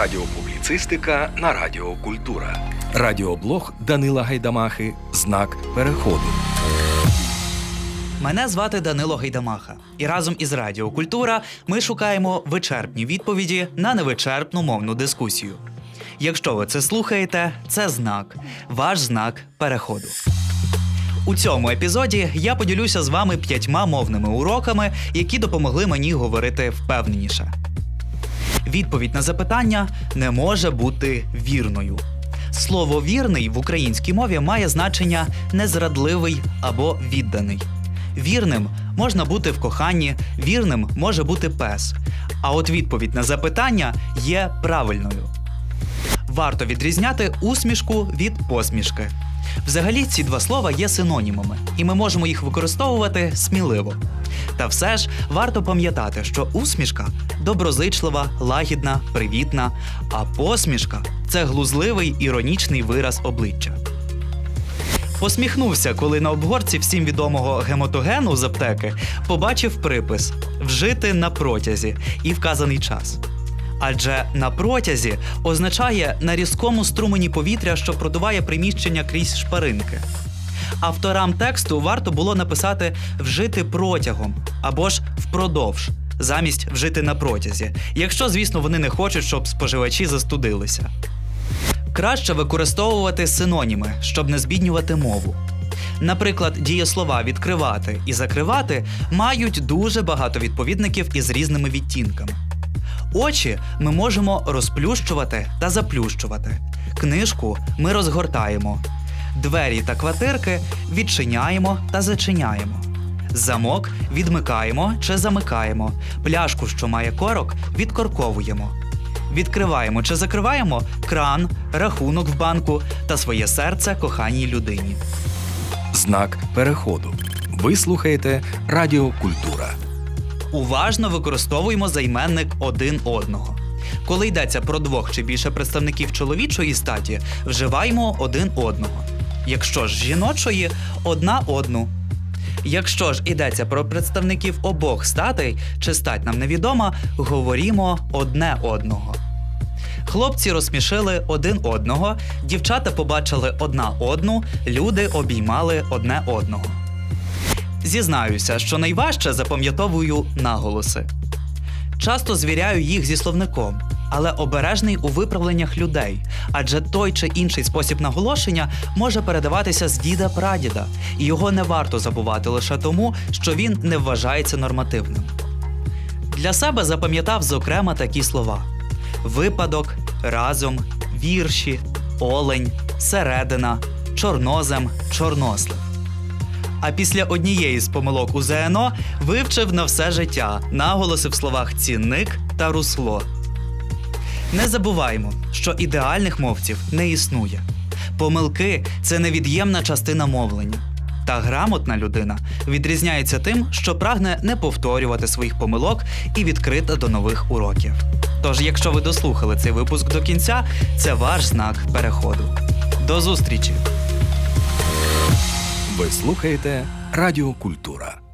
Радіопубліцистика на Радіо Культура. Радіоблог Данила Гайдамахи. Знак переходу. Мене звати Данило Гайдамаха, і разом із Радіо Культура ми шукаємо вичерпні відповіді на невичерпну мовну дискусію. Якщо ви це слухаєте, це знак, ваш знак переходу. У цьому епізоді я поділюся з вами п'ятьма мовними уроками, які допомогли мені говорити впевненіше. Відповідь на запитання не може бути вірною. Слово вірний в українській мові має значення незрадливий або відданий. Вірним можна бути в коханні, вірним може бути пес. А от відповідь на запитання є правильною. Варто відрізняти усмішку від посмішки. Взагалі, ці два слова є синонімами, і ми можемо їх використовувати сміливо. Та все ж варто пам'ятати, що усмішка доброзичлива, лагідна, привітна, а посмішка це глузливий іронічний вираз обличчя. Посміхнувся, коли на обгорці всім відомого гематогену з аптеки побачив припис вжити на протязі і вказаний час. Адже на протязі означає на різкому струмені повітря, що продуває приміщення крізь шпаринки. Авторам тексту варто було написати вжити протягом або ж впродовж, замість вжити на протязі, якщо, звісно, вони не хочуть, щоб споживачі застудилися. Краще використовувати синоніми, щоб не збіднювати мову. Наприклад, дієслова відкривати і закривати мають дуже багато відповідників із різними відтінками. Очі ми можемо розплющувати та заплющувати. Книжку ми розгортаємо. Двері та квартирки відчиняємо та зачиняємо. Замок відмикаємо чи замикаємо. Пляшку, що має корок, відкорковуємо. Відкриваємо чи закриваємо кран, рахунок в банку та своє серце коханій людині. Знак переходу. Ви слухаєте Радіо Культура. Уважно використовуємо займенник один одного. Коли йдеться про двох чи більше представників чоловічої статі, вживаємо один одного. Якщо ж жіночої одна одну. Якщо ж йдеться про представників обох статей, чи стать нам невідома, говоримо одне одного. Хлопці розсмішили один одного, дівчата побачили одна одну, люди обіймали одне одного. Зізнаюся, що найважче запам'ятовую наголоси. Часто звіряю їх зі словником, але обережний у виправленнях людей, адже той чи інший спосіб наголошення може передаватися з діда прадіда, і його не варто забувати лише тому, що він не вважається нормативним. Для себе запам'ятав зокрема такі слова: випадок, разом, вірші, олень, середина, чорнозем, чорнослив. А після однієї з помилок у ЗНО вивчив на все життя наголоси в словах цінник та русло. Не забуваймо, що ідеальних мовців не існує. Помилки це невід'ємна частина мовлення. Та грамотна людина відрізняється тим, що прагне не повторювати своїх помилок і відкрита до нових уроків. Тож, якщо ви дослухали цей випуск до кінця, це ваш знак переходу. До зустрічі! Слухаєте Радіо Культура.